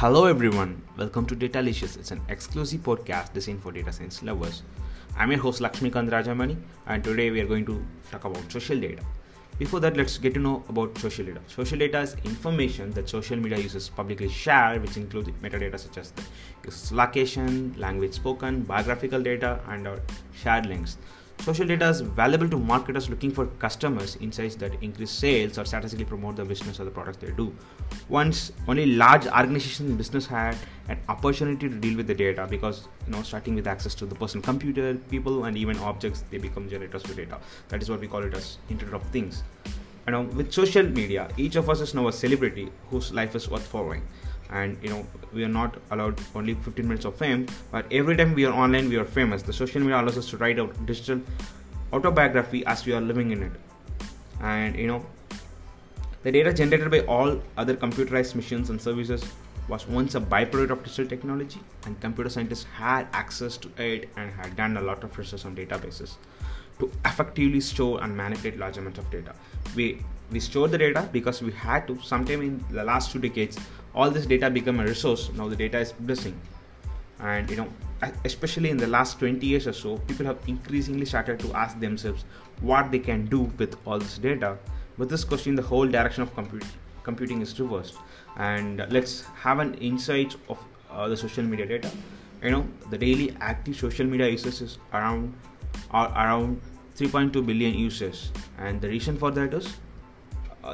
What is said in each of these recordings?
Hello everyone, welcome to Datalicious. It's an exclusive podcast designed for data science lovers. I'm your host Lakshmikant Rajamani and today we are going to talk about social data. Before that, let's get to know about social data. Social data is information that social media users publicly share, which includes metadata such as the user's location, language spoken, biographical data, and our shared links. Social data is valuable to marketers looking for customers insights that increase sales or statistically promote the business or the products they do. Once only large organizations in business had an opportunity to deal with the data because you know starting with access to the personal computer, people and even objects, they become generators of data. That is what we call it as Internet of Things. You um, know, with social media, each of us is now a celebrity whose life is worth following and you know we are not allowed only 15 minutes of fame but every time we are online we are famous. The social media allows us to write out digital autobiography as we are living in it. And you know the data generated by all other computerized machines and services was once a byproduct of digital technology and computer scientists had access to it and had done a lot of research on databases to effectively store and manipulate large amounts of data. We we store the data because we had to sometime in the last two decades all this data become a resource. Now the data is blessing and you know especially in the last 20 years or so people have increasingly started to ask themselves what they can do with all this data. With this question the whole direction of compute, computing is reversed. And let's have an insight of uh, the social media data. You know the daily active social media users is around are around 3.2 billion users. And the reason for that is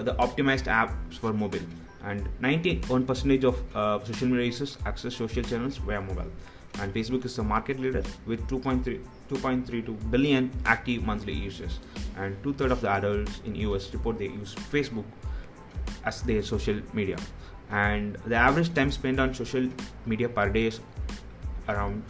the optimized apps for mobile. And 91% of uh, social media users access social channels via mobile. And facebook is the market leader with 2.3 2.32 billion active monthly users. And two-thirds of the adults in us report they use facebook as their social media. And the average time spent on social media per day is around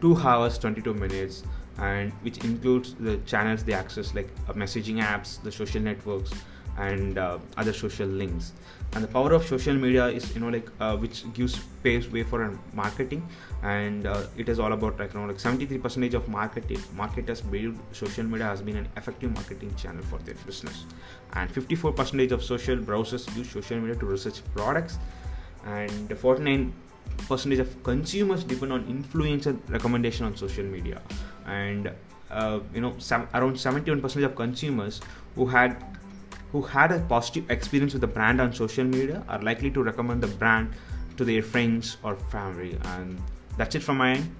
2 hours 22 minutes. And which includes the channels they access like uh, messaging apps the social networks and uh, other social links. And the power of social media is you know like uh, which gives paves way for marketing. And uh, it is all about like you know like 73 percentage of marketing marketers believe social media has been an effective marketing channel for their business. And 54 percentage of social browsers use social media to research products. And 49 percentage of consumers depend on influencer recommendation on social media. And uh, you know some, around 71 percentage of consumers who had who had a positive experience with the brand on social media are likely to recommend the brand to their friends or family. And that's it from my end.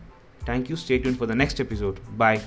Thank you. Stay tuned for the next episode. Bye.